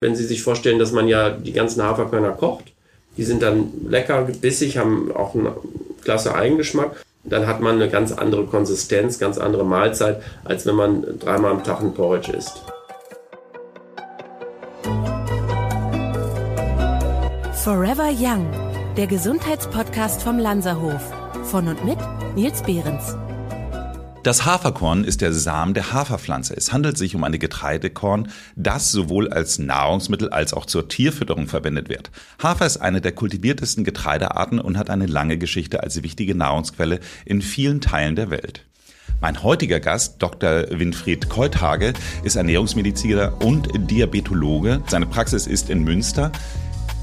Wenn Sie sich vorstellen, dass man ja die ganzen Haferkörner kocht, die sind dann lecker, bissig, haben auch einen klasse Eigengeschmack. Dann hat man eine ganz andere Konsistenz, ganz andere Mahlzeit, als wenn man dreimal am Tag ein Porridge isst. Forever Young, der Gesundheitspodcast vom Lanzerhof. Von und mit Nils Behrens. Das Haferkorn ist der Samen der Haferpflanze. Es handelt sich um eine Getreidekorn, das sowohl als Nahrungsmittel als auch zur Tierfütterung verwendet wird. Hafer ist eine der kultiviertesten Getreidearten und hat eine lange Geschichte als wichtige Nahrungsquelle in vielen Teilen der Welt. Mein heutiger Gast, Dr. Winfried Keuthage, ist Ernährungsmediziner und Diabetologe. Seine Praxis ist in Münster.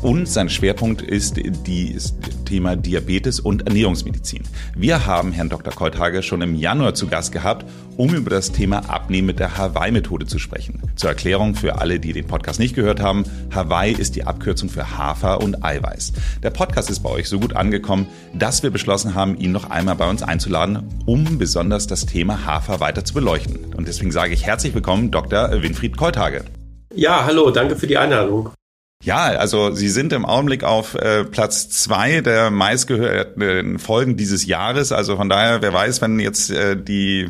Und sein Schwerpunkt ist das Thema Diabetes und Ernährungsmedizin. Wir haben Herrn Dr. Keuthage schon im Januar zu Gast gehabt, um über das Thema Abnehmen mit der Hawaii-Methode zu sprechen. Zur Erklärung für alle, die den Podcast nicht gehört haben, Hawaii ist die Abkürzung für Hafer und Eiweiß. Der Podcast ist bei euch so gut angekommen, dass wir beschlossen haben, ihn noch einmal bei uns einzuladen, um besonders das Thema Hafer weiter zu beleuchten. Und deswegen sage ich herzlich willkommen, Dr. Winfried Keuthage. Ja, hallo, danke für die Einladung. Ja, also Sie sind im Augenblick auf äh, Platz zwei der meistgehörten Folgen dieses Jahres. Also von daher, wer weiß, wenn jetzt äh, die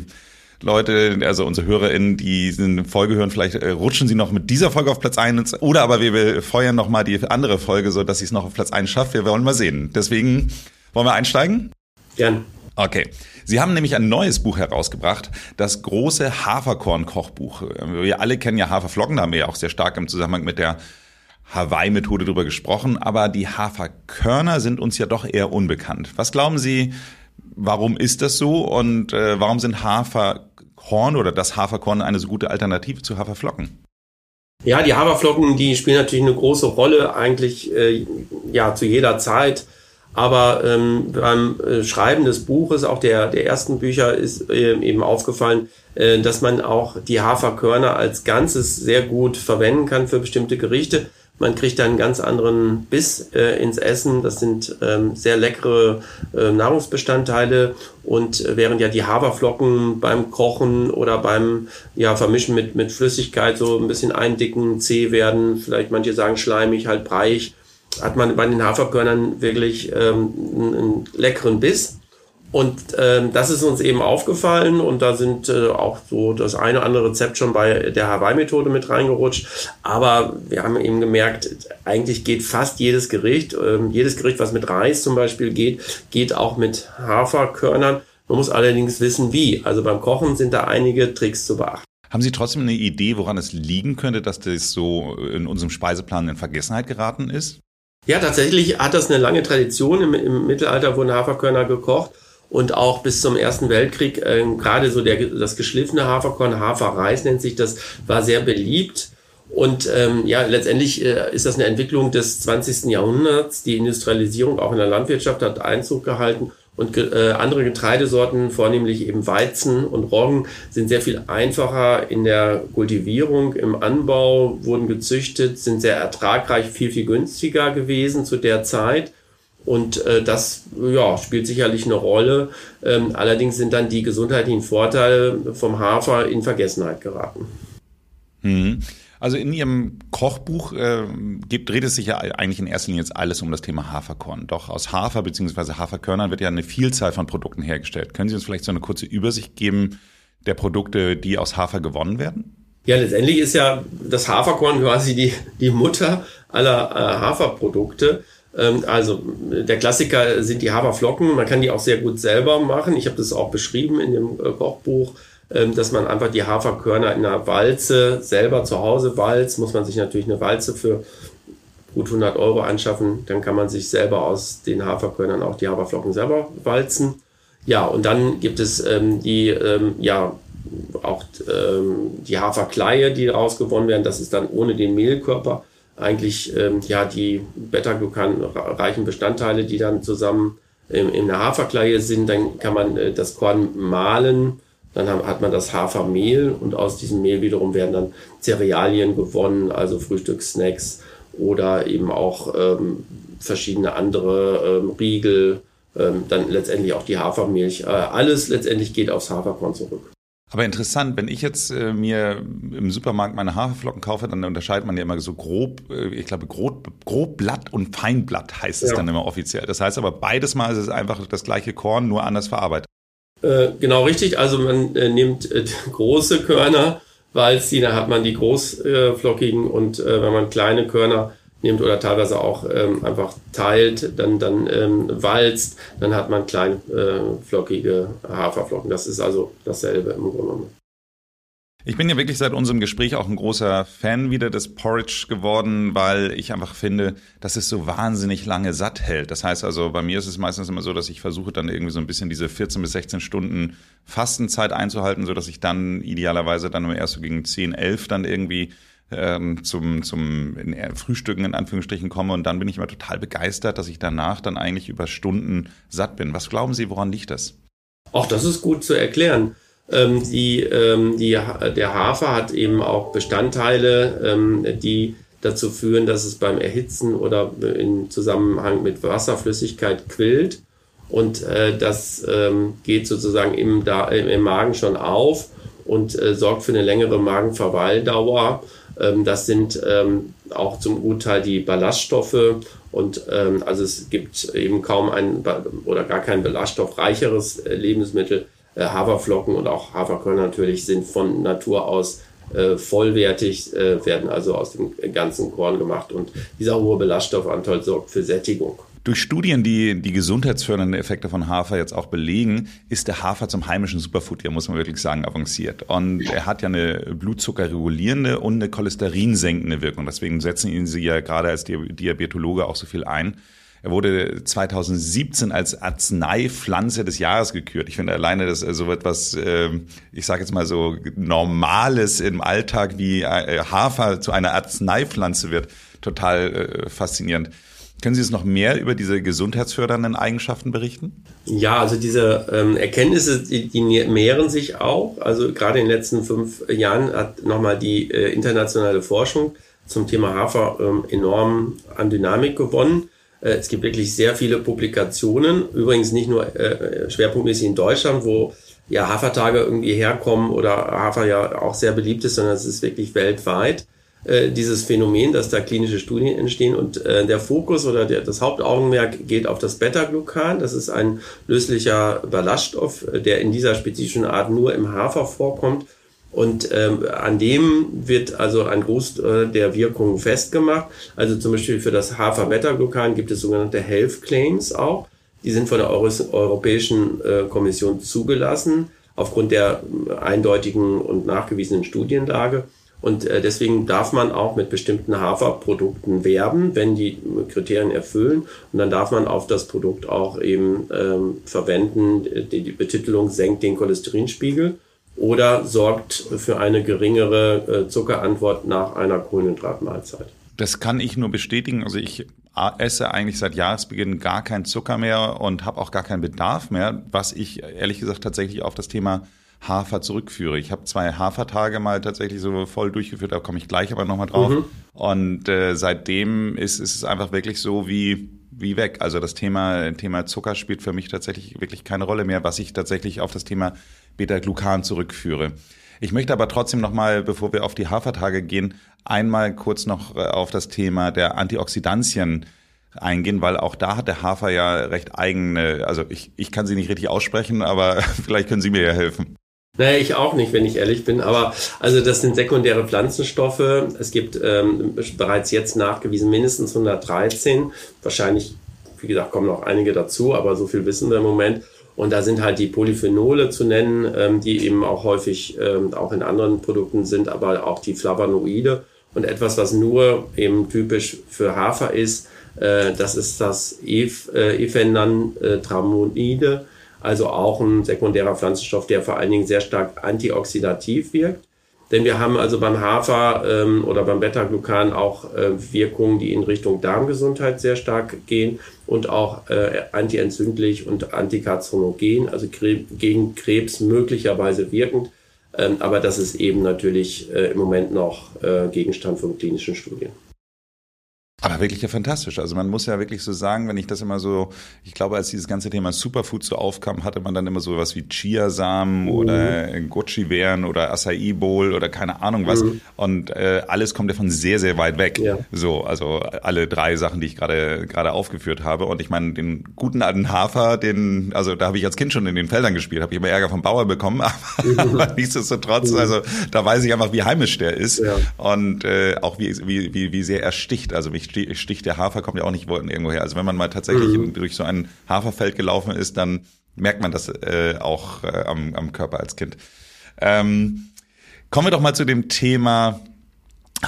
Leute, also unsere HörerInnen, die diese Folge hören, vielleicht äh, rutschen sie noch mit dieser Folge auf Platz eins oder aber wir feuern noch mal die andere Folge, so dass sie es noch auf Platz eins schafft. Wir wollen mal sehen. Deswegen wollen wir einsteigen? Gern. Okay. Sie haben nämlich ein neues Buch herausgebracht, das große Haferkorn-Kochbuch. Wir alle kennen ja Haferflocken, da haben wir ja auch sehr stark im Zusammenhang mit der Hawaii-Methode drüber gesprochen, aber die Haferkörner sind uns ja doch eher unbekannt. Was glauben Sie, warum ist das so und äh, warum sind Haferkorn oder das Haferkorn eine so gute Alternative zu Haferflocken? Ja, die Haferflocken, die spielen natürlich eine große Rolle eigentlich äh, ja zu jeder Zeit. Aber ähm, beim äh, Schreiben des Buches, auch der, der ersten Bücher, ist äh, eben aufgefallen, äh, dass man auch die Haferkörner als Ganzes sehr gut verwenden kann für bestimmte Gerichte. Man kriegt einen ganz anderen Biss äh, ins Essen. Das sind ähm, sehr leckere äh, Nahrungsbestandteile. Und äh, während ja die Haferflocken beim Kochen oder beim ja, Vermischen mit, mit Flüssigkeit so ein bisschen eindicken, zäh werden, vielleicht manche sagen schleimig, halt breich, hat man bei den Haferkörnern wirklich ähm, einen, einen leckeren Biss. Und ähm, das ist uns eben aufgefallen und da sind äh, auch so das eine oder andere Rezept schon bei der Hawaii-Methode mit reingerutscht. Aber wir haben eben gemerkt, eigentlich geht fast jedes Gericht, äh, jedes Gericht, was mit Reis zum Beispiel geht, geht auch mit Haferkörnern. Man muss allerdings wissen, wie. Also beim Kochen sind da einige Tricks zu beachten. Haben Sie trotzdem eine Idee, woran es liegen könnte, dass das so in unserem Speiseplan in Vergessenheit geraten ist? Ja, tatsächlich hat das eine lange Tradition. Im, im Mittelalter wurden Haferkörner gekocht und auch bis zum Ersten Weltkrieg äh, gerade so der, das geschliffene Haferkorn, Haferreis nennt sich das, war sehr beliebt. Und ähm, ja, letztendlich äh, ist das eine Entwicklung des 20. Jahrhunderts. Die Industrialisierung auch in der Landwirtschaft hat Einzug gehalten und äh, andere Getreidesorten, vornehmlich eben Weizen und Roggen, sind sehr viel einfacher in der Kultivierung, im Anbau, wurden gezüchtet, sind sehr ertragreich, viel, viel günstiger gewesen zu der Zeit. Und äh, das ja, spielt sicherlich eine Rolle. Ähm, allerdings sind dann die gesundheitlichen Vorteile vom Hafer in Vergessenheit geraten. Hm. Also in Ihrem Kochbuch äh, geht, dreht es sich ja eigentlich in erster Linie jetzt alles um das Thema Haferkorn. Doch aus Hafer bzw. Haferkörnern wird ja eine Vielzahl von Produkten hergestellt. Können Sie uns vielleicht so eine kurze Übersicht geben der Produkte, die aus Hafer gewonnen werden? Ja, letztendlich ist ja das Haferkorn quasi die, die Mutter aller äh, Haferprodukte. Ähm, also der Klassiker sind die Haferflocken. Man kann die auch sehr gut selber machen. Ich habe das auch beschrieben in dem äh, Kochbuch, ähm, dass man einfach die Haferkörner in einer Walze selber zu Hause walzt. Muss man sich natürlich eine Walze für gut 100 Euro anschaffen. Dann kann man sich selber aus den Haferkörnern auch die Haferflocken selber walzen. Ja, und dann gibt es ähm, die, ähm, ja, auch ähm, die Haferkleie, die rausgewonnen werden. Das ist dann ohne den Mehlkörper eigentlich ähm, ja die beta-glucan-reichen Bestandteile, die dann zusammen ähm, in der Haferkleie sind. Dann kann man äh, das Korn mahlen, dann hat man das Hafermehl und aus diesem Mehl wiederum werden dann Cerealien gewonnen, also Frühstückssnacks oder eben auch ähm, verschiedene andere ähm, Riegel, ähm, dann letztendlich auch die Hafermilch. Äh, alles letztendlich geht aufs Haferkorn zurück. Aber interessant, wenn ich jetzt äh, mir im Supermarkt meine Haferflocken kaufe, dann unterscheidet man ja immer so grob, äh, ich glaube grob, Grobblatt und Feinblatt heißt es ja. dann immer offiziell. Das heißt aber beides Mal ist es einfach das gleiche Korn, nur anders verarbeitet. Äh, genau richtig, also man äh, nimmt äh, große Körner, walzt die, dann hat man die großflockigen und wenn man kleine Körner nimmt oder teilweise auch ähm, einfach teilt, dann, dann ähm, walzt, dann hat man kleine äh, flockige Haferflocken. Das ist also dasselbe im Grunde genommen. Ich bin ja wirklich seit unserem Gespräch auch ein großer Fan wieder des Porridge geworden, weil ich einfach finde, dass es so wahnsinnig lange satt hält. Das heißt also, bei mir ist es meistens immer so, dass ich versuche dann irgendwie so ein bisschen diese 14 bis 16 Stunden Fastenzeit einzuhalten, so dass ich dann idealerweise dann nur erst so gegen 10, 11 dann irgendwie ähm, zum, zum in Frühstücken in Anführungsstrichen komme und dann bin ich immer total begeistert, dass ich danach dann eigentlich über Stunden satt bin. Was glauben Sie, woran liegt das? Auch das ist gut zu erklären. Ähm, die, ähm, die, der Hafer hat eben auch Bestandteile, ähm, die dazu führen, dass es beim Erhitzen oder in Zusammenhang mit Wasserflüssigkeit quillt. Und äh, das ähm, geht sozusagen im, da, im Magen schon auf und äh, sorgt für eine längere Magenverweildauer. Ähm, das sind ähm, auch zum Gutteil die Ballaststoffe und ähm, also es gibt eben kaum ein oder gar kein ballaststoffreicheres äh, Lebensmittel. Äh, Haferflocken und auch Haferkörner natürlich sind von Natur aus äh, vollwertig, äh, werden also aus dem ganzen Korn gemacht und dieser hohe Ballaststoffanteil sorgt für Sättigung. Durch Studien, die die gesundheitsfördernden Effekte von Hafer jetzt auch belegen, ist der Hafer zum heimischen Superfood, ja muss man wirklich sagen, avanciert. Und er hat ja eine blutzuckerregulierende und eine cholesterinsenkende Wirkung. Deswegen setzen ihn Sie ja gerade als Diabetologe auch so viel ein. Er wurde 2017 als Arzneipflanze des Jahres gekürt. Ich finde alleine, dass so etwas, ähm, ich sage jetzt mal so Normales im Alltag wie äh, Hafer zu einer Arzneipflanze wird, total äh, faszinierend. Können Sie uns noch mehr über diese gesundheitsfördernden Eigenschaften berichten? Ja, also diese ähm, Erkenntnisse, die, die, mehren sich auch. Also gerade in den letzten fünf Jahren hat nochmal die äh, internationale Forschung zum Thema Hafer ähm, enorm an Dynamik gewonnen. Äh, es gibt wirklich sehr viele Publikationen, übrigens nicht nur äh, schwerpunktmäßig in Deutschland, wo ja Hafertage irgendwie herkommen oder Hafer ja auch sehr beliebt ist, sondern es ist wirklich weltweit. Äh, dieses Phänomen, dass da klinische Studien entstehen und äh, der Fokus oder der, das Hauptaugenmerk geht auf das Beta-Glucan. Das ist ein löslicher Ballaststoff, äh, der in dieser spezifischen Art nur im Hafer vorkommt. Und ähm, an dem wird also ein Großteil äh, der Wirkungen festgemacht. Also zum Beispiel für das Hafer-Beta-Glucan gibt es sogenannte Health Claims auch. Die sind von der Euro Europäischen äh, Kommission zugelassen aufgrund der eindeutigen und nachgewiesenen Studienlage. Und äh, deswegen darf man auch mit bestimmten Haferprodukten werben, wenn die Kriterien erfüllen. Und dann darf man auf das Produkt auch eben ähm, verwenden. Die, die Betitelung senkt den Cholesterinspiegel oder sorgt für eine geringere äh, Zuckerantwort nach einer Kohlenhydratmahlzeit. Das kann ich nur bestätigen. Also ich esse eigentlich seit Jahresbeginn gar keinen Zucker mehr und habe auch gar keinen Bedarf mehr, was ich ehrlich gesagt tatsächlich auf das Thema Hafer zurückführe. Ich habe zwei Hafertage mal tatsächlich so voll durchgeführt, da komme ich gleich aber nochmal drauf. Mhm. Und äh, seitdem ist, ist es einfach wirklich so wie, wie weg. Also das Thema, Thema Zucker spielt für mich tatsächlich wirklich keine Rolle mehr, was ich tatsächlich auf das Thema Beta-Glucan zurückführe. Ich möchte aber trotzdem nochmal, bevor wir auf die Hafertage gehen, einmal kurz noch äh, auf das Thema der Antioxidantien eingehen, weil auch da hat der Hafer ja recht eigene, also ich, ich kann sie nicht richtig aussprechen, aber vielleicht können Sie mir ja helfen. Naja, ich auch nicht, wenn ich ehrlich bin. Aber also das sind sekundäre Pflanzenstoffe. Es gibt ähm, bereits jetzt nachgewiesen mindestens 113. Wahrscheinlich, wie gesagt, kommen noch einige dazu, aber so viel wissen wir im Moment. Und da sind halt die Polyphenole zu nennen, ähm, die eben auch häufig ähm, auch in anderen Produkten sind, aber auch die Flavonoide. Und etwas, was nur eben typisch für Hafer ist, äh, das ist das Ef, äh, Efenantramide also auch ein sekundärer Pflanzenstoff, der vor allen Dingen sehr stark antioxidativ wirkt. Denn wir haben also beim Hafer ähm, oder beim Beta-Glucan auch äh, Wirkungen, die in Richtung Darmgesundheit sehr stark gehen und auch äh, antientzündlich und antikarzinogen, also gegen Krebs möglicherweise wirkend. Ähm, aber das ist eben natürlich äh, im Moment noch äh, Gegenstand von klinischen Studien. Aber wirklich ja fantastisch. Also man muss ja wirklich so sagen, wenn ich das immer so, ich glaube, als dieses ganze Thema Superfood so aufkam, hatte man dann immer so was wie Chiasamen mhm. oder Goji-Beeren oder Acai Bowl oder keine Ahnung was. Mhm. Und äh, alles kommt ja von sehr, sehr weit weg. Ja. So, also alle drei Sachen, die ich gerade gerade aufgeführt habe. Und ich meine, den guten alten Hafer, den, also da habe ich als Kind schon in den Feldern gespielt, habe ich immer Ärger vom Bauer bekommen, aber, mhm. aber nichtsdestotrotz, mhm. also da weiß ich einfach, wie heimisch der ist ja. und äh, auch wie, wie, wie, wie sehr er sticht. Also mich sticht der Hafer, kommt ja auch nicht irgendwo her. Also wenn man mal tatsächlich mhm. durch so ein Haferfeld gelaufen ist, dann merkt man das äh, auch äh, am, am Körper als Kind. Ähm, kommen wir doch mal zu dem Thema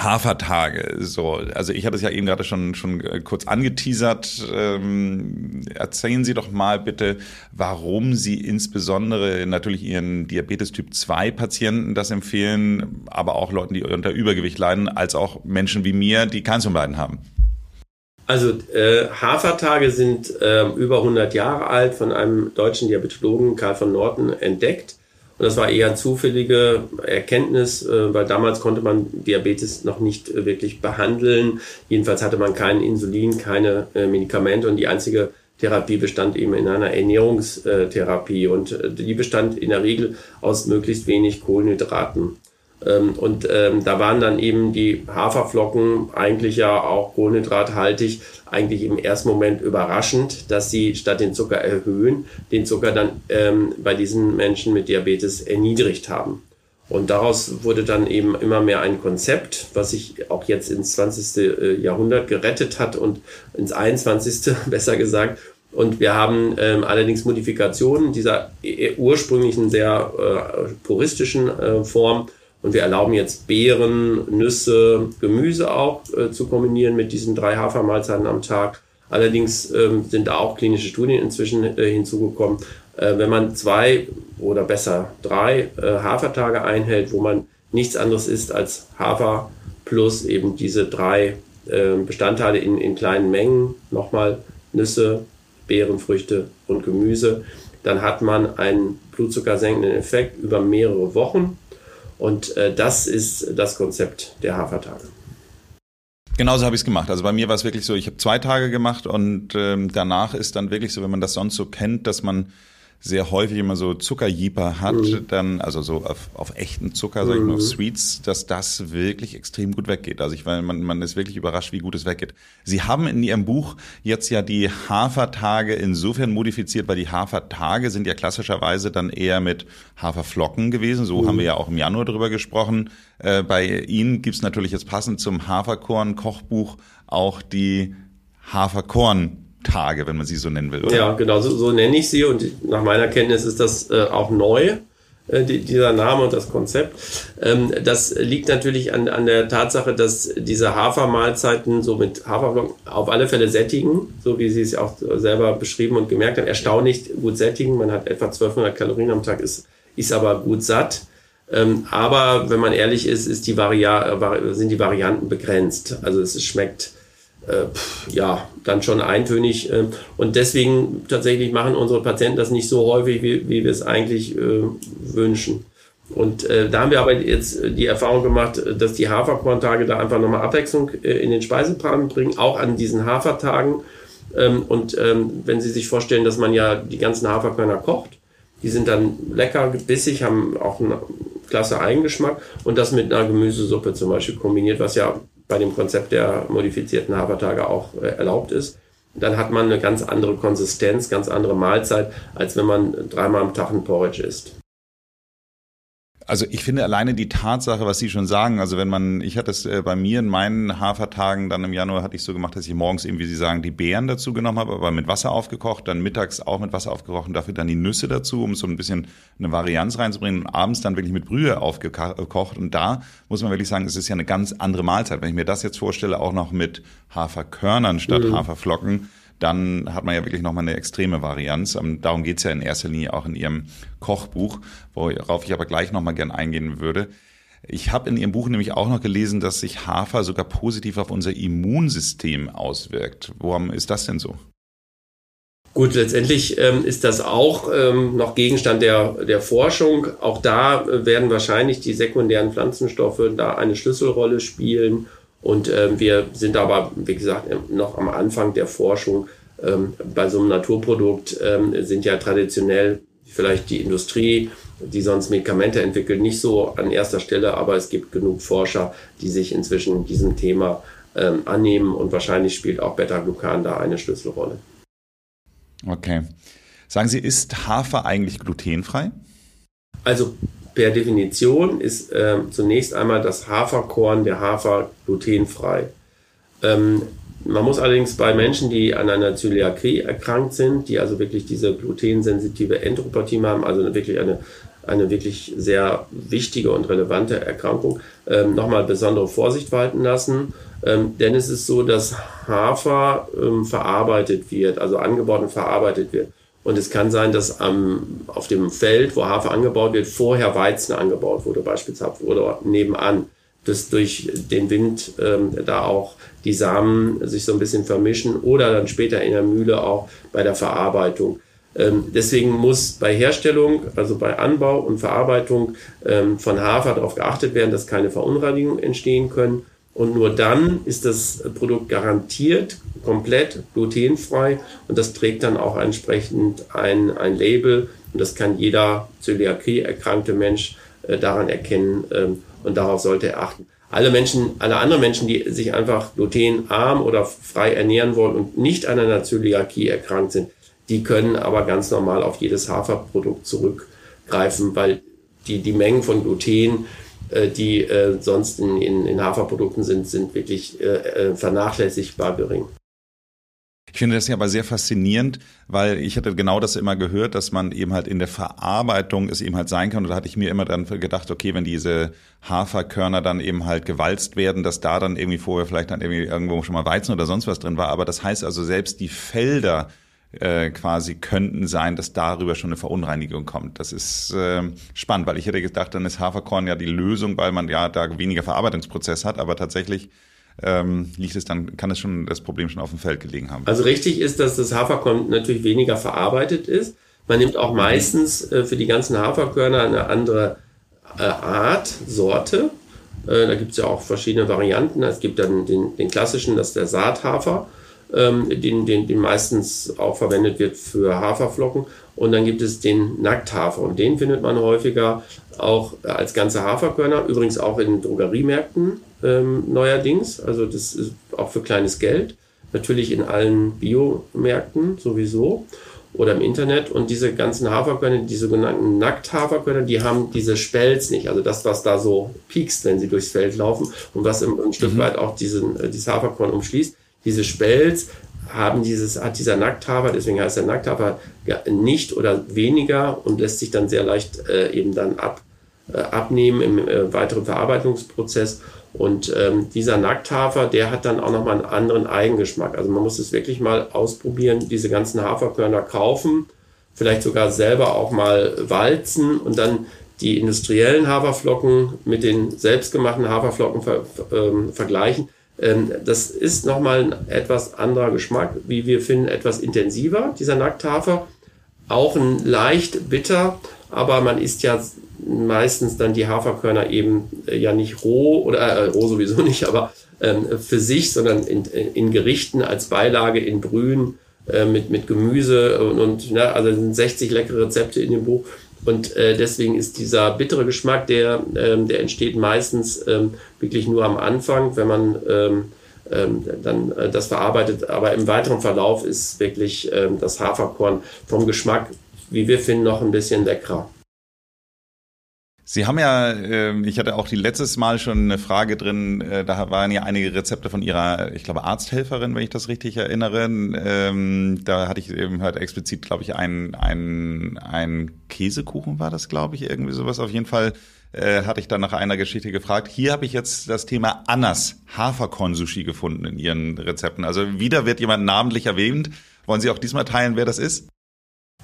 Hafertage. So, also ich hatte es ja eben gerade schon schon äh, kurz angeteasert. Ähm, erzählen Sie doch mal bitte, warum Sie insbesondere natürlich Ihren Diabetes Typ 2 Patienten das empfehlen, aber auch Leuten, die unter Übergewicht leiden, als auch Menschen wie mir, die keins von beiden haben. Also äh, Hafertage sind äh, über 100 Jahre alt, von einem deutschen Diabetologen Karl von Norton entdeckt. Und das war eher zufällige Erkenntnis, äh, weil damals konnte man Diabetes noch nicht äh, wirklich behandeln. Jedenfalls hatte man kein Insulin, keine äh, Medikamente und die einzige Therapie bestand eben in einer Ernährungstherapie und die bestand in der Regel aus möglichst wenig Kohlenhydraten. Ähm, und ähm, da waren dann eben die Haferflocken eigentlich ja auch kohlenhydrathaltig, eigentlich im ersten Moment überraschend, dass sie statt den Zucker erhöhen, den Zucker dann ähm, bei diesen Menschen mit Diabetes erniedrigt haben. Und daraus wurde dann eben immer mehr ein Konzept, was sich auch jetzt ins 20. Äh, Jahrhundert gerettet hat und ins 21. besser gesagt. Und wir haben ähm, allerdings Modifikationen dieser äh, ursprünglichen sehr äh, puristischen äh, Form und wir erlauben jetzt Beeren, Nüsse, Gemüse auch äh, zu kombinieren mit diesen drei Hafermahlzeiten am Tag. Allerdings ähm, sind da auch klinische Studien inzwischen äh, hinzugekommen. Äh, wenn man zwei oder besser drei äh, Hafertage einhält, wo man nichts anderes isst als Hafer plus eben diese drei äh, Bestandteile in, in kleinen Mengen, nochmal Nüsse, Beeren, Früchte und Gemüse, dann hat man einen blutzuckersenkenden Effekt über mehrere Wochen und äh, das ist das Konzept der Hafertage. Genauso habe ich es gemacht. Also bei mir war es wirklich so, ich habe zwei Tage gemacht und ähm, danach ist dann wirklich so, wenn man das sonst so kennt, dass man sehr häufig immer so Zuckerjeeper hat, mhm. dann, also so auf, auf echten Zucker, sag ich mal, auf mhm. Sweets, dass das wirklich extrem gut weggeht. Also ich, weil man, man ist wirklich überrascht, wie gut es weggeht. Sie haben in Ihrem Buch jetzt ja die Hafertage insofern modifiziert, weil die Hafertage sind ja klassischerweise dann eher mit Haferflocken gewesen. So mhm. haben wir ja auch im Januar drüber gesprochen. Äh, bei Ihnen gibt's natürlich jetzt passend zum Haferkorn-Kochbuch auch die Haferkorn Tage, wenn man sie so nennen will, oder? Ja, genau, so, so nenne ich sie und nach meiner Kenntnis ist das äh, auch neu, äh, die, dieser Name und das Konzept. Ähm, das liegt natürlich an, an der Tatsache, dass diese Hafermahlzeiten so mit Haferflocken auf alle Fälle sättigen, so wie Sie es auch selber beschrieben und gemerkt haben, erstaunlich gut sättigen. Man hat etwa 1200 Kalorien am Tag, ist, ist aber gut satt. Ähm, aber wenn man ehrlich ist, ist die Varia sind die Varianten begrenzt. Also es schmeckt äh, ja, dann schon eintönig. Äh, und deswegen tatsächlich machen unsere Patienten das nicht so häufig, wie, wie wir es eigentlich äh, wünschen. Und äh, da haben wir aber jetzt die Erfahrung gemacht, dass die Haferkorntage da einfach nochmal Abwechslung äh, in den Speiseplan bringen, auch an diesen Hafertagen. Ähm, und ähm, wenn Sie sich vorstellen, dass man ja die ganzen Haferkörner kocht, die sind dann lecker, bissig, haben auch einen klasse Eigengeschmack und das mit einer Gemüsesuppe zum Beispiel kombiniert, was ja bei dem Konzept der modifizierten Hafertage auch äh, erlaubt ist, dann hat man eine ganz andere Konsistenz, ganz andere Mahlzeit, als wenn man dreimal am Tag ein Porridge isst. Also ich finde alleine die Tatsache, was Sie schon sagen, also wenn man, ich hatte es äh, bei mir in meinen Hafertagen dann im Januar hatte ich so gemacht, dass ich morgens eben, wie Sie sagen, die Beeren dazu genommen habe, aber mit Wasser aufgekocht, dann mittags auch mit Wasser aufgekocht und dafür dann die Nüsse dazu, um so ein bisschen eine Varianz reinzubringen und abends dann wirklich mit Brühe aufgekocht und da muss man wirklich sagen, es ist ja eine ganz andere Mahlzeit. Wenn ich mir das jetzt vorstelle, auch noch mit Haferkörnern statt mhm. Haferflocken, dann hat man ja wirklich nochmal eine extreme Varianz. Ähm, darum geht's ja in erster Linie auch in Ihrem Kochbuch, worauf ich aber gleich nochmal gern eingehen würde. Ich habe in Ihrem Buch nämlich auch noch gelesen, dass sich Hafer sogar positiv auf unser Immunsystem auswirkt. Warum ist das denn so? Gut, letztendlich ähm, ist das auch ähm, noch Gegenstand der, der Forschung. Auch da äh, werden wahrscheinlich die sekundären Pflanzenstoffe da eine Schlüsselrolle spielen Und ähm, wir sind aber, wie gesagt, noch am Anfang der Forschung. Ähm, bei so einem Naturprodukt ähm, sind ja traditionell vielleicht die Industrie, die sonst Medikamente entwickelt, nicht so an erster Stelle, aber es gibt genug Forscher, die sich inzwischen diesem Thema ähm, annehmen und wahrscheinlich spielt auch Beta-Glucan da eine Schlüsselrolle. Okay. Sagen Sie, ist Hafer eigentlich glutenfrei? Also per Definition ist äh, zunächst einmal das Haferkorn der Hafer glutenfrei. Ähm, man muss allerdings bei Menschen, die an einer Zöliakie erkrankt sind, die also wirklich diese glutensensitive Enteropathie haben, also wirklich eine, eine wirklich sehr wichtige und relevante Erkrankung, ähm, nochmal besondere Vorsicht walten lassen. Ähm, denn es ist so, dass Hafer ähm, verarbeitet wird, also angebaut und verarbeitet wird. Und es kann sein, dass am, auf dem Feld, wo Hafer angebaut wird, vorher Weizen angebaut wurde, beispielsweise, oder nebenan dass durch den Wind ähm, da auch die Samen sich so ein bisschen vermischen oder dann später in der Mühle auch bei der Verarbeitung. Ähm, deswegen muss bei Herstellung, also bei Anbau und Verarbeitung ähm, von Hafer darauf geachtet werden, dass keine Verunreinigungen entstehen können. Und nur dann ist das Produkt garantiert komplett glutenfrei und das trägt dann auch entsprechend ein, ein Label und das kann jeder Zöliakie erkrankte Mensch äh, daran erkennen, ähm, und darauf sollte er achten. Alle Menschen, alle anderen Menschen, die sich einfach glutenarm oder frei ernähren wollen und nicht an einer Zöliakie erkrankt sind, die können aber ganz normal auf jedes Haferprodukt zurückgreifen, weil die, die Mengen von Gluten, die äh, sonst in, in, in Haferprodukten sind, sind wirklich äh, äh vernachlässigbar gering. Ich finde das ja aber sehr faszinierend, weil ich hatte genau das immer gehört, dass man eben halt in der Verarbeitung es eben halt sein kann. Und da hatte ich mir immer dann gedacht, okay, wenn diese Haferkörner dann eben halt gewalzt werden, dass da dann irgendwie vorher vielleicht dann irgendwie irgendwo schon mal Weizen oder sonst was drin war. Aber das heißt also selbst die Felder äh, quasi könnten sein, dass darüber schon eine Verunreinigung kommt. Das ist äh, spannend, weil ich hätte gedacht, dann ist Haferkorn ja die Lösung, weil man ja da weniger Verarbeitungsprozess hat. Aber tatsächlich ähm, liegt es dann, kann es schon das Problem schon auf dem Feld gelegen haben. Also richtig ist, dass das Haferkorn natürlich weniger verarbeitet ist. Man nimmt auch meistens äh, für die ganzen Haferkörner eine andere äh, Art, Sorte. Äh, da gibt es ja auch verschiedene Varianten. Es gibt dann den, den klassischen, das ist der Saathafer, ähm, den, den, den meistens auch verwendet wird für Haferflocken. Und dann gibt es den Nackthafer und den findet man häufiger auch als ganze Haferkörner, übrigens auch in Drogeriemärkten ähm, neuerdings. Also das ist auch für kleines Geld. Natürlich in allen Biomärkten sowieso oder im Internet. Und diese ganzen Haferkörner, die sogenannten Nackthaferkörner, die haben diese Spelz nicht. Also das, was da so piekst, wenn sie durchs Feld laufen und was im, ein Stück mhm. weit auch diesen, äh, dieses Haferkorn umschließt. Diese Spelz haben dieses, hat dieser Nackthafer, deswegen heißt der Nackthafer nicht oder weniger und lässt sich dann sehr leicht äh, eben dann ab, äh, abnehmen im äh, weiteren Verarbeitungsprozess. Und ähm, dieser Nackthafer, der hat dann auch nochmal einen anderen Eigengeschmack. Also man muss es wirklich mal ausprobieren, diese ganzen Haferkörner kaufen, vielleicht sogar selber auch mal walzen und dann die industriellen Haferflocken mit den selbstgemachten Haferflocken ver, ähm, vergleichen. Ähm, das ist nochmal ein etwas anderer Geschmack, wie wir finden, etwas intensiver, dieser Nackthafer. Auch ein leicht bitter, aber man isst ja meistens dann die Haferkörner eben äh, ja nicht roh oder äh, roh sowieso nicht, aber ähm, für sich, sondern in, in Gerichten als Beilage in Brühen äh, mit, mit Gemüse und, und ne, also sind 60 leckere Rezepte in dem Buch. Und äh, deswegen ist dieser bittere Geschmack, der, ähm, der entsteht meistens ähm, wirklich nur am Anfang, wenn man ähm, ähm, dann äh, das verarbeitet. Aber im weiteren Verlauf ist wirklich ähm, das Haferkorn vom Geschmack, wie wir finden, noch ein bisschen leckerer. Sie haben ja, äh, ich hatte auch die letztes Mal schon eine Frage drin, äh, da waren ja einige Rezepte von Ihrer, ich glaube, Arzthelferin, wenn ich das richtig erinnere. Ähm, da hatte ich eben halt explizit, glaube ich, ein, ein, ein Käsekuchen war das, glaube ich, irgendwie sowas. Auf jeden Fall äh, hatte ich dann nach einer Geschichte gefragt. Hier habe ich jetzt das Thema Annas Haferkorn-Sushi gefunden in Ihren Rezepten. Also wieder wird jemand namentlich erwähnt. Wollen Sie auch diesmal teilen, wer das ist?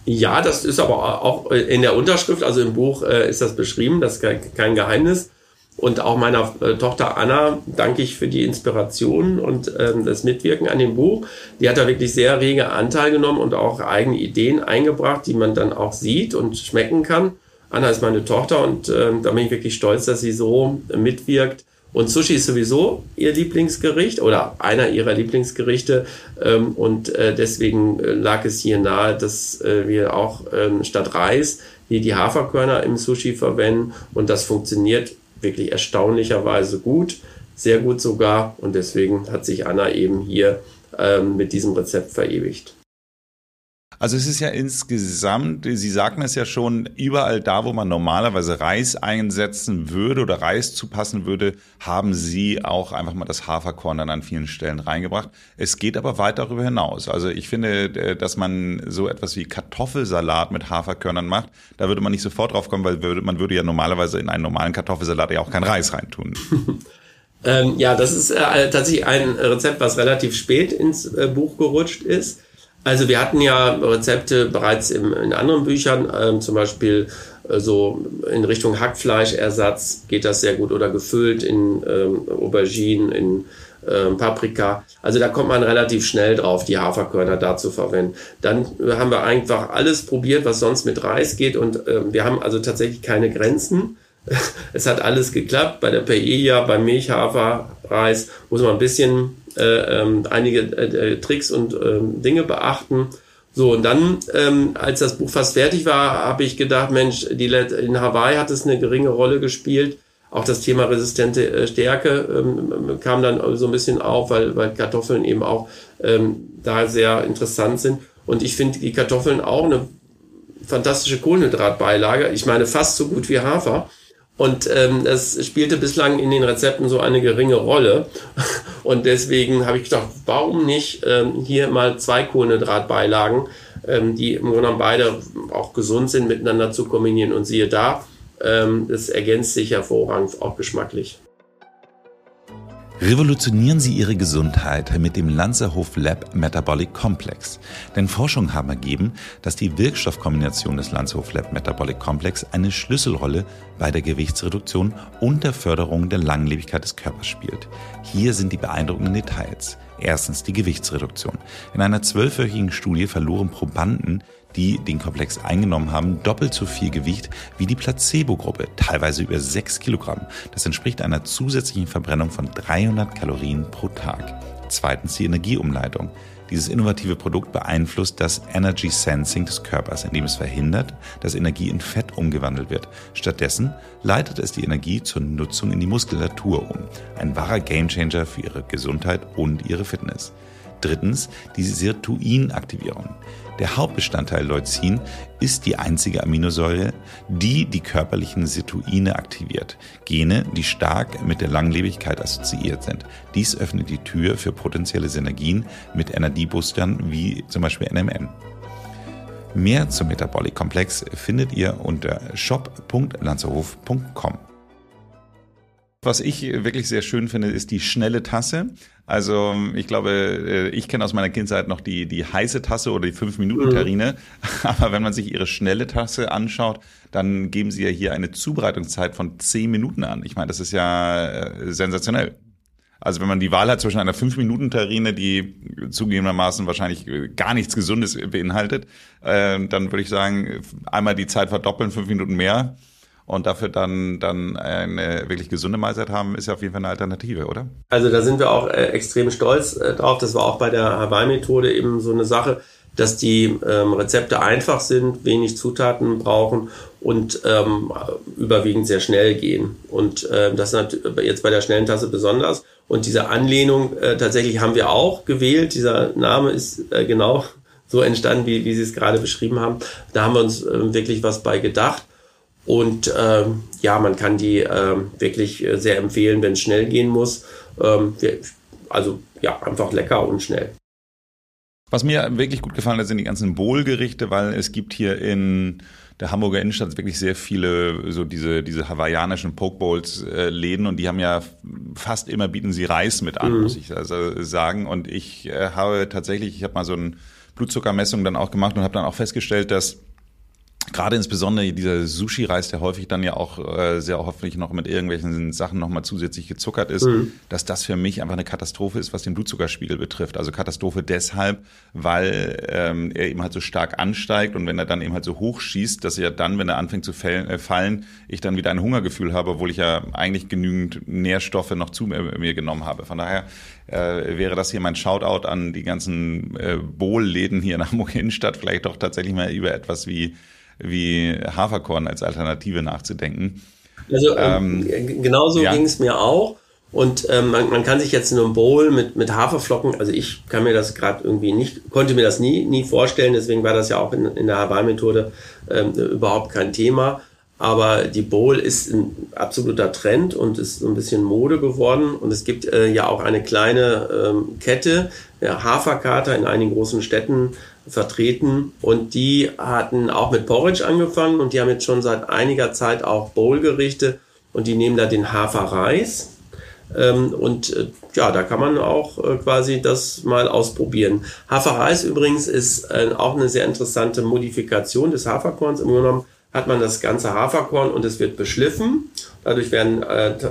Ja, das ist aber auch in der Unterschrift, also im Buch äh, ist das beschrieben, das ist kein Geheimnis. Und auch meiner äh, Tochter Anna danke ich für die Inspiration und ähm, das Mitwirken an dem Buch. Die hat da wirklich sehr rege Anteil genommen und auch eigene Ideen eingebracht, die man dann auch sieht und schmecken kann. Anna ist meine Tochter und ähm, da bin ich wirklich stolz, dass sie so mitwirkt Und Sushi ist sowieso ihr Lieblingsgericht oder einer ihrer Lieblingsgerichte. Ähm, und äh, deswegen äh, lag es hier nahe, dass äh, wir auch ähm, statt Reis hier die Haferkörner im Sushi verwenden. Und das funktioniert wirklich erstaunlicherweise gut, sehr gut sogar. Und deswegen hat sich Anna eben hier ähm, mit diesem Rezept verewigt. Also es ist ja insgesamt, Sie sagten es ja schon, überall da, wo man normalerweise Reis einsetzen würde oder Reis zupassen würde, haben Sie auch einfach mal das Haferkorn dann an vielen Stellen reingebracht. Es geht aber weit darüber hinaus. Also ich finde, äh, dass man so etwas wie Kartoffelsalat mit Haferkörnern macht, da würde man nicht sofort drauf kommen, weil man würde ja normalerweise in einen normalen Kartoffelsalat ja auch kein Reis reintun. ähm, ja, das ist äh, tatsächlich ein Rezept, was relativ spät ins äh, Buch gerutscht ist. Also wir hatten ja Rezepte bereits im, in anderen Büchern, ähm, zum Beispiel äh, so in Richtung Hackfleischersatz geht das sehr gut oder gefüllt in ähm, Auberginen, in ähm, Paprika. Also da kommt man relativ schnell drauf, die Haferkörner da zu verwenden. Dann haben wir einfach alles probiert, was sonst mit Reis geht und ähm, wir haben also tatsächlich keine Grenzen. es hat alles geklappt. Bei der Paella, beim Milchhaferreis muss man ein bisschen äh, ähm, einige äh, äh, Tricks und ähm, Dinge beachten. So, und dann, ähm, als das Buch fast fertig war, habe ich gedacht, Mensch, die Let in Hawaii hat es eine geringe Rolle gespielt. Auch das Thema resistente äh, Stärke ähm, kam dann so ein bisschen auf, weil, weil Kartoffeln eben auch ähm, da sehr interessant sind. Und ich finde die Kartoffeln auch eine fantastische Kohlenhydratbeilage. Ich meine, fast so gut wie Hafer. Und ähm, das spielte bislang in den Rezepten so eine geringe Rolle. Und deswegen habe ich gedacht, warum nicht ähm, hier mal zwei Kohlenhydratbeilagen, ähm, die im Grunde genommen beide auch gesund sind, miteinander zu kombinieren. Und siehe da, ähm, das ergänzt sich hervorragend, auch geschmacklich. Revolutionieren Sie Ihre Gesundheit mit dem Lanzerhof Lab Metabolic Complex. Denn Forschungen haben ergeben, dass die Wirkstoffkombination des Lanzerhof Lab Metabolic Complex eine Schlüsselrolle bei der Gewichtsreduktion und der Förderung der Langlebigkeit des Körpers spielt. Hier sind die beeindruckenden Details. Erstens die Gewichtsreduktion. In einer zwölfwöchigen Studie verloren Probanden die den Komplex eingenommen haben, doppelt so viel Gewicht wie die Placebo-Gruppe, teilweise über 6 Kilogramm. Das entspricht einer zusätzlichen Verbrennung von 300 Kalorien pro Tag. Zweitens die Energieumleitung. Dieses innovative Produkt beeinflusst das Energy Sensing des Körpers, indem es verhindert, dass Energie in Fett umgewandelt wird. Stattdessen leitet es die Energie zur Nutzung in die Muskulatur um. Ein wahrer Gamechanger für ihre Gesundheit und ihre Fitness. Drittens die Sirtuinaktivierung. Der Hauptbestandteil Leucin ist die einzige Aminosäure, die die körperlichen Sirtuine aktiviert. Gene, die stark mit der Langlebigkeit assoziiert sind. Dies öffnet die Tür für potenzielle Synergien mit Energieboostern wie zum Beispiel NMN. Mehr zum Metabolic Komplex findet ihr unter shop.lanzerhof.com. Was ich wirklich sehr schön finde, ist die schnelle Tasse. Also ich glaube, äh, ich kenne aus meiner Kindheit noch die, die heiße Tasse oder die 5-Minuten-Terrine. Mhm. Aber wenn man sich ihre schnelle Tasse anschaut, dann geben sie ja hier eine Zubereitungszeit von 10 Minuten an. Ich meine, das ist ja äh, sensationell. Also wenn man die Wahl hat zwischen einer 5-Minuten-Terrine, die zugegebenermaßen wahrscheinlich gar nichts Gesundes beinhaltet, äh, dann würde ich sagen, einmal die Zeit verdoppeln, fünf Minuten mehr und dafür dann, dann eine wirklich gesunde Mahlzeit haben, ist ja auf jeden Fall eine Alternative, oder? Also da sind wir auch äh, extrem stolz äh, drauf. Das war auch bei der Hawaii-Methode eben so eine Sache, dass die ähm, Rezepte einfach sind, wenig Zutaten brauchen und ähm, überwiegend sehr schnell gehen. Und äh, das ist jetzt bei der schnellen Tasse besonders. Und diese Anlehnung äh, tatsächlich haben wir auch gewählt. Dieser Name ist äh, genau so entstanden, wie, wie Sie es gerade beschrieben haben. Da haben wir uns äh, wirklich was bei gedacht. Und ähm, ja, man kann die ähm, wirklich äh, sehr empfehlen, wenn es schnell gehen muss. Ähm, also ja, einfach lecker und schnell. Was mir wirklich gut gefallen hat, sind die ganzen Bowl-Gerichte, weil es gibt hier in der Hamburger Innenstadt wirklich sehr viele so diese diese hawaiianischen Pokebowls äh, Läden und die haben ja fast immer bieten sie Reis mit an, mhm. muss ich also sagen und ich äh, habe tatsächlich, ich habe mal so eine Blutzuckermessung dann auch gemacht und habe dann auch festgestellt, dass gerade insbesondere dieser Sushi-Reis, der häufig dann ja auch äh, sehr hoffentlich noch mit irgendwelchen Sachen nochmal zusätzlich gezuckert ist, mhm. dass das für mich einfach eine Katastrophe ist, was den Blutzuckerspiegel betrifft. Also Katastrophe deshalb, weil ähm, er eben halt so stark ansteigt und wenn er dann eben halt so hoch schießt, dass er dann, wenn er anfängt zu fallen, äh, fallen ich dann wieder ein Hungergefühl habe, obwohl ich ja eigentlich genügend Nährstoffe noch zu mir, mir genommen habe. Von daher äh, wäre das hier mein Shoutout an die ganzen äh, Bohl-Läden hier in Hamburg Innenstadt, vielleicht doch tatsächlich mal über etwas wie wie Haferkorn als Alternative nachzudenken. Also ähm, ähm genauso ja. ging es mir auch. Und ähm, man, man kann sich jetzt in einem Bowl mit, mit Haferflocken, also ich kann mir das gerade irgendwie nicht, konnte mir das nie, nie vorstellen, deswegen war das ja auch in, in der Hawaii-Methode ähm, überhaupt kein Thema. Aber die Bowl ist ein absoluter Trend und ist so ein bisschen Mode geworden. Und es gibt äh, ja auch eine kleine ähm, Kette, der Haferkater in einigen großen Städten vertreten und die hatten auch mit Porridge angefangen und die haben jetzt schon seit einiger Zeit auch Bowl-Gerichte und die nehmen da den Haferreis ähm, und äh, ja, da kann man auch äh, quasi das mal ausprobieren. Haferreis übrigens ist äh, auch eine sehr interessante Modifikation des Haferkorns. Im Grunde genommen hat man das ganze Haferkorn und es wird beschliffen. Dadurch werden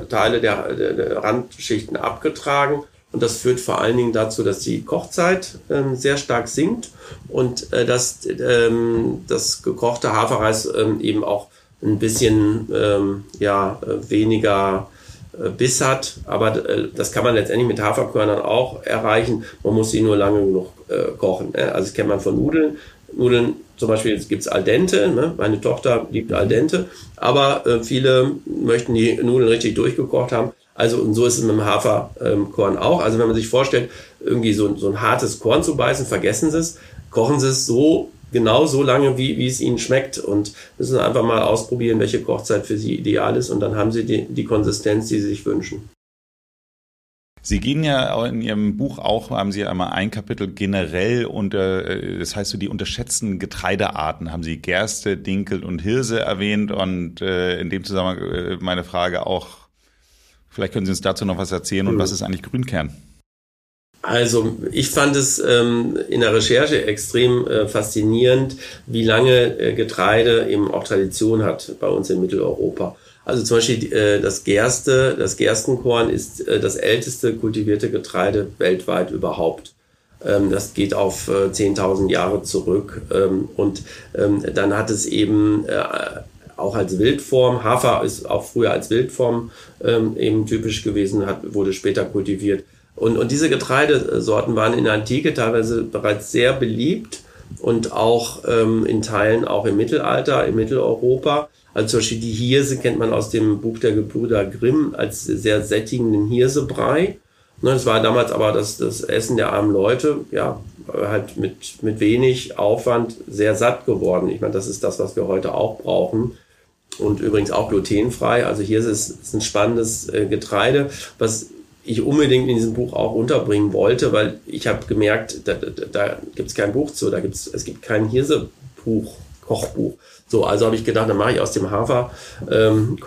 Teile der Randschichten abgetragen und das führt vor allen Dingen dazu, dass die Kochzeit ähm, sehr stark sinkt und äh, dass ähm, das gekochte Haferreis ähm, eben auch ein bisschen ähm, ja, weniger äh, Biss hat. Aber äh, das kann man letztendlich mit Haferkörnern auch erreichen. Man muss sie nur lange genug äh, kochen. Äh? Also das kennt man von Nudeln. Nudeln zum Beispiel gibt's al dente. Ne? Meine Tochter liebt al dente. Aber äh, viele möchten die Nudeln richtig durchgekocht haben. Also und so ist es mit dem Haferkorn auch. Also wenn man sich vorstellt, irgendwie so, so ein hartes Korn zu beißen, vergessen Sie es, kochen Sie es so genau so lange, wie, wie es Ihnen schmeckt und müssen einfach mal ausprobieren, welche Kochzeit für Sie ideal ist und dann haben Sie die, die Konsistenz, die Sie sich wünschen. Sie gehen ja in Ihrem Buch auch, haben Sie einmal ein Kapitel generell unter, äh, das heißt so die unterschätzten Getreidearten, haben Sie Gerste, Dinkel und Hirse erwähnt und äh, in dem Zusammenhang äh, meine Frage auch, Vielleicht können Sie uns dazu noch was erzählen und mhm. was ist eigentlich Grünkern? Also ich fand es ähm, in der Recherche extrem äh, faszinierend, wie lange äh, Getreide eben auch Tradition hat bei uns in Mitteleuropa. Also zum Beispiel äh, das Gerste, das Gerstenkorn ist äh, das älteste kultivierte Getreide weltweit überhaupt. Ähm, das geht auf äh, 10.000 Jahre zurück. Ähm, und ähm, dann hat es eben äh, auch als Wildform. Hafer ist auch früher als Wildform ähm, eben typisch gewesen, hat, wurde später kultiviert. Und, und diese Getreidesorten waren in der Antike teilweise bereits sehr beliebt und auch ähm, in Teilen auch im Mittelalter, in Mitteleuropa. Also zum Beispiel die Hirse kennt man aus dem Buch der Gebrüder Grimm als sehr sättigenden Hirsebrei. Ne, das war damals aber das, das Essen der armen Leute, ja, halt mit, mit wenig Aufwand sehr satt geworden. Ich meine, das ist das, was wir heute auch brauchen und übrigens auch glutenfrei. Also hier ist es ist ein spannendes äh, Getreide, was ich unbedingt in diesem Buch auch unterbringen wollte, weil ich habe gemerkt, da, da, da gibt es kein Buch zu, da gibt's, es gibt kein Hirsebuch, Kochbuch. So, also habe ich gedacht, dann mache ich aus dem Hafer ähm,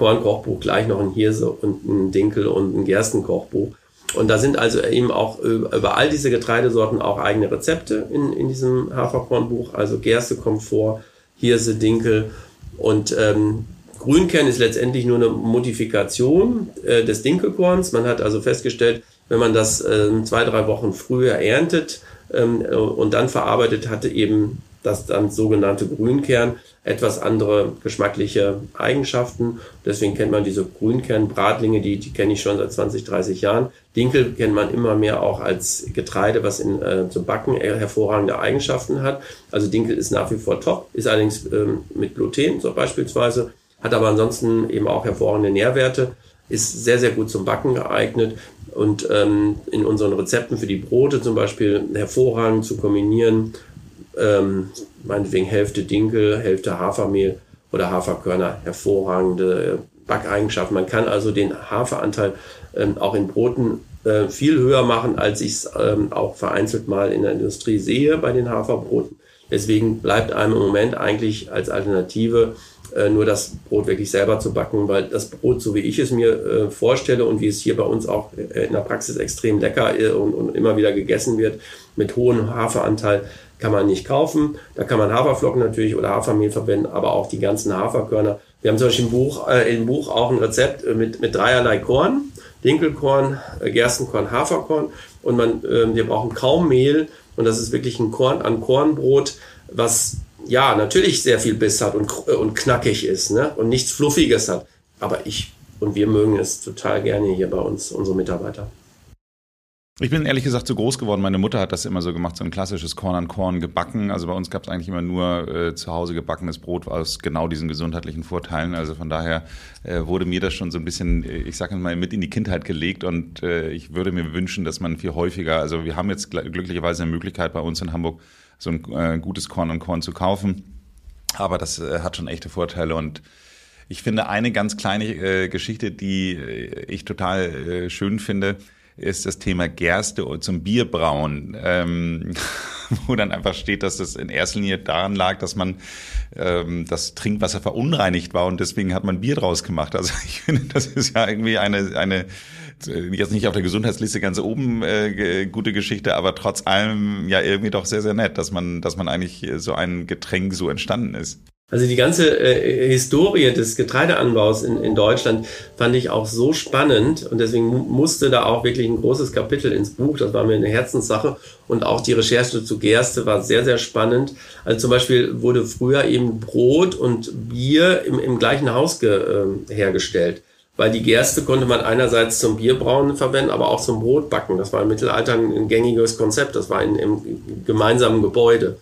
gleich noch ein Hirse und ein Dinkel und ein Gerstenkochbuch. Und da sind also eben auch über all diese Getreidesorten auch eigene Rezepte in, in diesem Haferkornbuch. Also Gerste kommt vor, Hirse, Dinkel und ähm, Grünkern ist letztendlich nur eine Modifikation äh, des Dinkelkorns. Man hat also festgestellt, wenn man das äh, zwei, drei Wochen früher erntet ähm, und dann verarbeitet, hatte eben das dann sogenannte Grünkern etwas andere geschmackliche Eigenschaften. Deswegen kennt man diese Grünkernbratlinge, die, die kenne ich schon seit 20, 30 Jahren. Dinkel kennt man immer mehr auch als Getreide, was in, äh, zum Backen hervorragende Eigenschaften hat. Also Dinkel ist nach wie vor top, ist allerdings ähm, mit Gluten so beispielsweise hat aber ansonsten eben auch hervorragende Nährwerte, ist sehr, sehr gut zum Backen geeignet und ähm, in unseren Rezepten für die Brote zum Beispiel hervorragend zu kombinieren, ähm, meinetwegen Hälfte Dinkel, Hälfte Hafermehl oder Haferkörner, hervorragende Backeigenschaften. Man kann also den Haferanteil ähm, auch in Broten äh, viel höher machen, als ich es ähm, auch vereinzelt mal in der Industrie sehe bei den Haferbroten. Deswegen bleibt einem im Moment eigentlich als Alternative äh, nur das Brot wirklich selber zu backen, weil das Brot, so wie ich es mir äh, vorstelle und wie es hier bei uns auch äh, in der Praxis extrem lecker äh, und, und immer wieder gegessen wird, mit hohem Haferanteil, kann man nicht kaufen. Da kann man Haferflocken natürlich oder Hafermehl verwenden, aber auch die ganzen Haferkörner. Wir haben zum Beispiel im Buch, äh, im Buch auch ein Rezept äh, mit, mit dreierlei Korn. Dinkelkorn, Gerstenkorn, Haferkorn. Und man, äh, wir brauchen kaum Mehl. Und das ist wirklich ein Korn an Kornbrot, was ja natürlich sehr viel Biss hat und, äh, und knackig ist ne? und nichts Fluffiges hat. Aber ich und wir mögen es total gerne hier bei uns, unsere Mitarbeiter. Ich bin ehrlich gesagt zu groß geworden. Meine Mutter hat das immer so gemacht, so ein klassisches Korn an Korn gebacken. Also bei uns gab es eigentlich immer nur äh, zu Hause gebackenes Brot aus genau diesen gesundheitlichen Vorteilen. Also von daher äh, wurde mir das schon so ein bisschen, äh, ich sage mal, mit in die Kindheit gelegt. Und äh, ich würde mir wünschen, dass man viel häufiger, also wir haben jetzt glücklicherweise eine Möglichkeit bei uns in Hamburg, so ein äh, gutes Korn an Korn zu kaufen. Aber das äh, hat schon echte Vorteile und ich finde eine ganz kleine äh, Geschichte, die äh, ich total äh, schön finde, ist das Thema Gerste zum Bierbrauen, ähm, wo dann einfach steht, dass das in erster Linie daran lag, dass man ähm, das Trinkwasser verunreinigt war und deswegen hat man Bier draus gemacht. Also ich finde, das ist ja irgendwie eine, eine jetzt nicht auf der Gesundheitsliste ganz oben äh, gute Geschichte, aber trotz allem ja irgendwie doch sehr, sehr nett, dass man, dass man eigentlich so ein Getränk so entstanden ist. Also die ganze äh, Historie des Getreideanbaus in, in Deutschland fand ich auch so spannend und deswegen musste da auch wirklich ein großes Kapitel ins Buch. Das war mir eine Herzenssache und auch die Recherche zu Gerste war sehr, sehr spannend. Also zum Beispiel wurde früher eben Brot und Bier im, im gleichen Haus ge, äh, hergestellt. Weil die Gerste konnte man einerseits zum Bierbrauen verwenden, aber auch zum Brotbacken. Das war im Mittelalter ein gängiges Konzept. Das war in, im gemeinsamen Gebäude.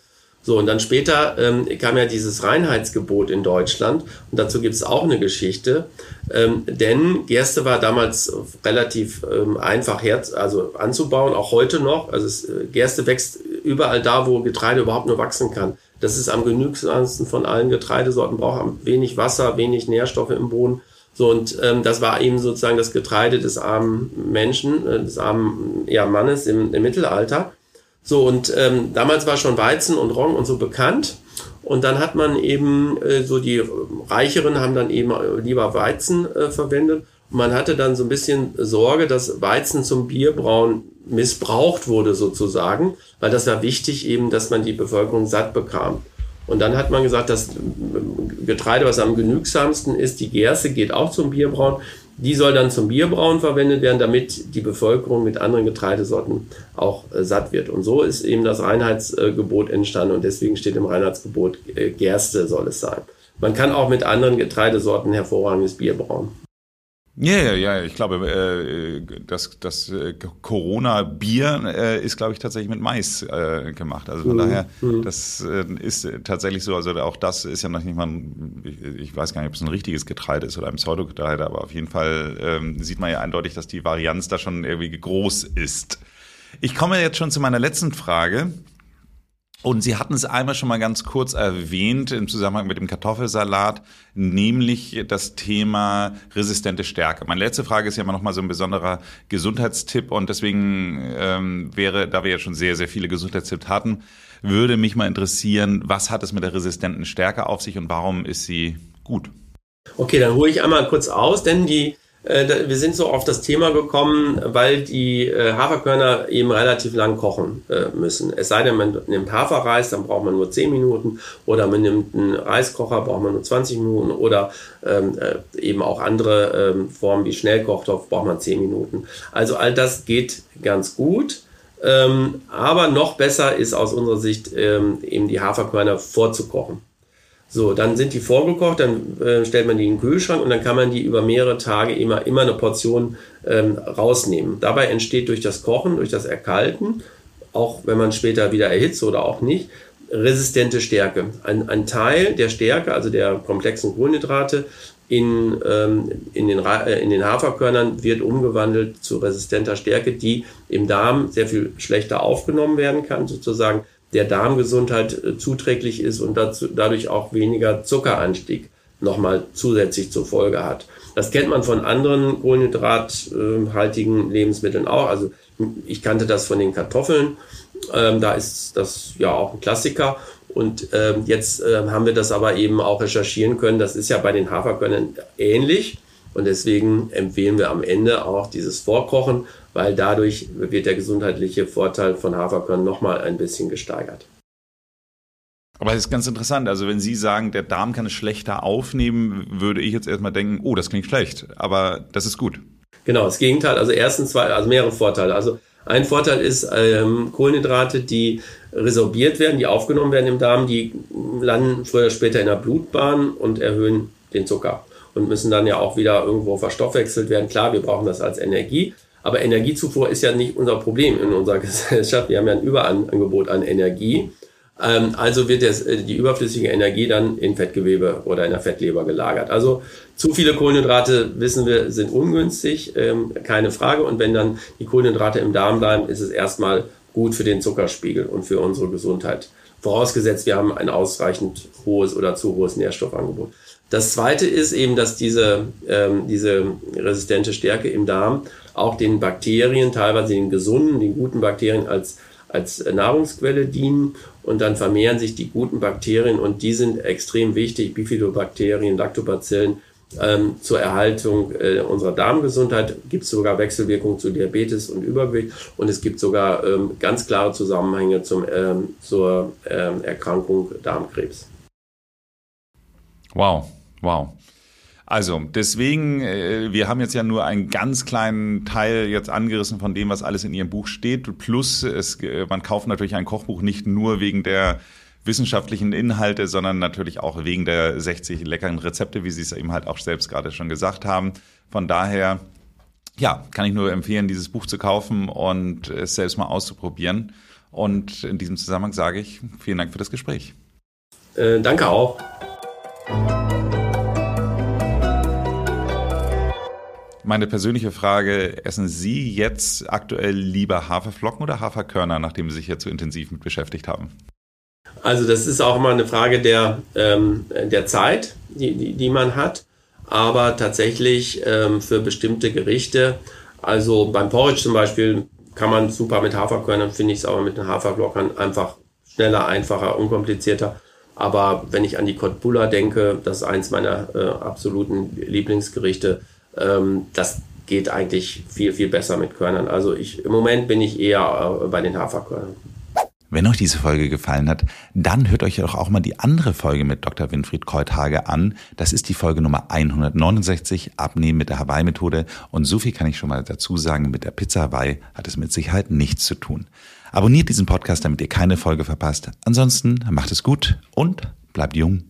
So, und dann später ähm, kam ja dieses Reinheitsgebot in Deutschland und dazu gibt es auch eine Geschichte, ähm, denn Gerste war damals relativ ähm, einfach herz also anzubauen, auch heute noch. Also es, äh, Gerste wächst überall da, wo Getreide überhaupt nur wachsen kann. Das ist am genügsamsten von allen Getreidesorten, braucht wenig Wasser, wenig Nährstoffe im Boden. So, und ähm, das war eben sozusagen das Getreide des armen Menschen, äh, des armen ja, Mannes im, im Mittelalter. So, und ähm, damals war schon Weizen und Roggen und so bekannt. Und dann hat man eben äh, so die Reicheren haben dann eben äh, lieber Weizen äh, verwendet. Und man hatte dann so ein bisschen Sorge, dass Weizen zum Bierbrauen missbraucht wurde sozusagen, weil das war wichtig eben, dass man die Bevölkerung satt bekam. Und dann hat man gesagt, das Getreide, was am genügsamsten ist, die Gerste, geht auch zum Bierbrauen. Die soll dann zum Bierbrauen verwendet werden, damit die Bevölkerung mit anderen Getreidesorten auch äh, satt wird. Und so ist eben das Reinheitsgebot entstanden und deswegen steht im Reinheitsgebot, äh, Gerste soll es sein. Man kann auch mit anderen Getreidesorten hervorragendes Bier brauen. Ja, ja, ja, ich glaube, äh, das, das äh, Corona-Bier äh, ist, glaube ich, tatsächlich mit Mais äh, gemacht. Also von mhm. daher, mhm. das äh, ist tatsächlich so, also auch das ist ja noch nicht mal, ein, ich weiß gar nicht, ob es ein richtiges Getreide ist oder ein Pseudogetreide, aber auf jeden Fall ähm, sieht man ja eindeutig, dass die Varianz da schon irgendwie groß ist. Ich komme jetzt schon zu meiner letzten Frage. Und Sie hatten es einmal schon mal ganz kurz erwähnt im Zusammenhang mit dem Kartoffelsalat, nämlich das Thema resistente Stärke. Meine letzte Frage ist ja immer noch mal so ein besonderer Gesundheitstipp und deswegen ähm, wäre, da wir ja schon sehr, sehr viele Gesundheitstipps hatten, würde mich mal interessieren, was hat es mit der resistenten Stärke auf sich und warum ist sie gut? Okay, dann hole ich einmal kurz aus, denn die wir sind so auf das Thema gekommen, weil die äh, Haferkörner eben relativ lang kochen äh, müssen. Es sei denn, man nimmt Haferreis, dann braucht man nur 10 Minuten oder man nimmt einen Reiskocher, braucht man nur 20 Minuten oder ähm, eben auch andere ähm, Formen wie Schnellkochtopf braucht man 10 Minuten. Also all das geht ganz gut. Ähm, aber noch besser ist aus unserer Sicht eben die Haferkörner vorzukochen. So, dann sind die vorgekocht, dann äh, stellt man die in den Kühlschrank und dann kann man die über mehrere Tage immer, immer eine Portion ähm, rausnehmen. Dabei entsteht durch das Kochen, durch das Erkalten, auch wenn man später wieder erhitzt oder auch nicht, resistente Stärke. Ein, ein Teil der Stärke, also der komplexen Kohlenhydrate, in, ähm, in, den, äh, in den Haferkörnern wird umgewandelt zu resistenter Stärke, die im Darm sehr viel schlechter aufgenommen werden kann, sozusagen der Darmgesundheit äh, zuträglich ist und dazu, dadurch auch weniger Zuckeranstieg nochmal zusätzlich zur Folge hat. Das kennt man von anderen kohlenhydrathaltigen Lebensmitteln auch. Also ich kannte das von den Kartoffeln. Ähm, da ist das ja auch ein Klassiker. Und ähm, jetzt äh, haben wir das aber eben auch recherchieren können. Das ist ja bei den Haferkörnern ähnlich. Und deswegen empfehlen wir am Ende auch dieses Vorkochen, weil dadurch wird der gesundheitliche Vorteil von Haferkörnern nochmal ein bisschen gesteigert. Aber das ist ganz interessant. Also wenn Sie sagen, der Darm kann es schlechter aufnehmen, würde ich jetzt erstmal denken, oh, das klingt schlecht. Aber das ist gut. Genau, das Gegenteil. Also erstens zwei, also mehrere Vorteile. Also ein Vorteil ist ähm, Kohlenhydrate, die resorbiert werden, die aufgenommen werden im Darm, die landen früher oder später in der Blutbahn und erhöhen den Zucker und müssen dann ja auch wieder irgendwo verstoffwechselt werden. Klar, wir brauchen das als Energie, aber Energiezufuhr ist ja nicht unser Problem in unserer Gesellschaft. Wir haben ja ein Überangebot an Energie. Ähm, also wird das, äh, die überflüssige Energie dann in Fettgewebe oder in der Fettleber gelagert. Also zu viele Kohlenhydrate, wissen wir, sind ungünstig, ähm, keine Frage. Und wenn dann die Kohlenhydrate im Darm bleiben, ist es erstmal gut für den Zuckerspiegel und für unsere Gesundheit. Vorausgesetzt, wir haben ein ausreichend hohes oder zu hohes Nährstoffangebot. Das zweite ist eben, dass diese, ähm, diese resistente Stärke im Darm auch den Bakterien, teilweise den gesunden, den guten Bakterien als, als Nahrungsquelle dienen und dann vermehren sich die guten Bakterien und die sind extrem wichtig, Bifidobakterien, Lactobacillen, ähm, zur Erhaltung äh, unserer Darmgesundheit gibt es sogar Wechselwirkungen zu Diabetes und Übergewicht und es gibt sogar ähm, ganz klare Zusammenhänge zum, ähm, zur ähm, Erkrankung Darmkrebs. Wow, wow. Also, deswegen, äh, wir haben jetzt ja nur einen ganz kleinen Teil jetzt angerissen von dem, was alles in Ihrem Buch steht. Plus, es, äh, man kauft natürlich ein Kochbuch nicht nur wegen der wissenschaftlichen Inhalte, sondern natürlich auch wegen der 60 leckeren Rezepte, wie Sie es eben halt auch selbst gerade schon gesagt haben. Von daher, ja, kann ich nur empfehlen, dieses Buch zu kaufen und es selbst mal auszuprobieren. Und in diesem Zusammenhang sage ich vielen Dank für das Gespräch. Äh, danke auch. Meine persönliche Frage, essen Sie jetzt aktuell lieber Haferflocken oder Haferkörner, nachdem Sie sich jetzt so intensiv mit beschäftigt haben? Also das ist auch mal eine Frage der, ähm, der Zeit, die, die, die man hat. Aber tatsächlich ähm, für bestimmte Gerichte, also beim Porridge zum Beispiel, kann man super mit Haferkörnern, finde ich es aber mit den Haferflockern einfach schneller, einfacher, unkomplizierter. Aber wenn ich an die Kotbula denke, das ist eins meiner äh, absoluten Lieblingsgerichte, ähm, das geht eigentlich viel, viel besser mit Körnern. Also ich, im Moment bin ich eher äh, bei den Haferkörnern. Wenn euch diese Folge gefallen hat, dann hört euch doch auch mal die andere Folge mit Dr. Winfried Kreuthage an. Das ist die Folge Nummer 169, Abnehmen mit der Hawaii-Methode. Und so viel kann ich schon mal dazu sagen, mit der Pizza Hawaii hat es mit Sicherheit nichts zu tun. Abonniert diesen Podcast, damit ihr keine Folge verpasst. Ansonsten macht es gut und bleibt jung.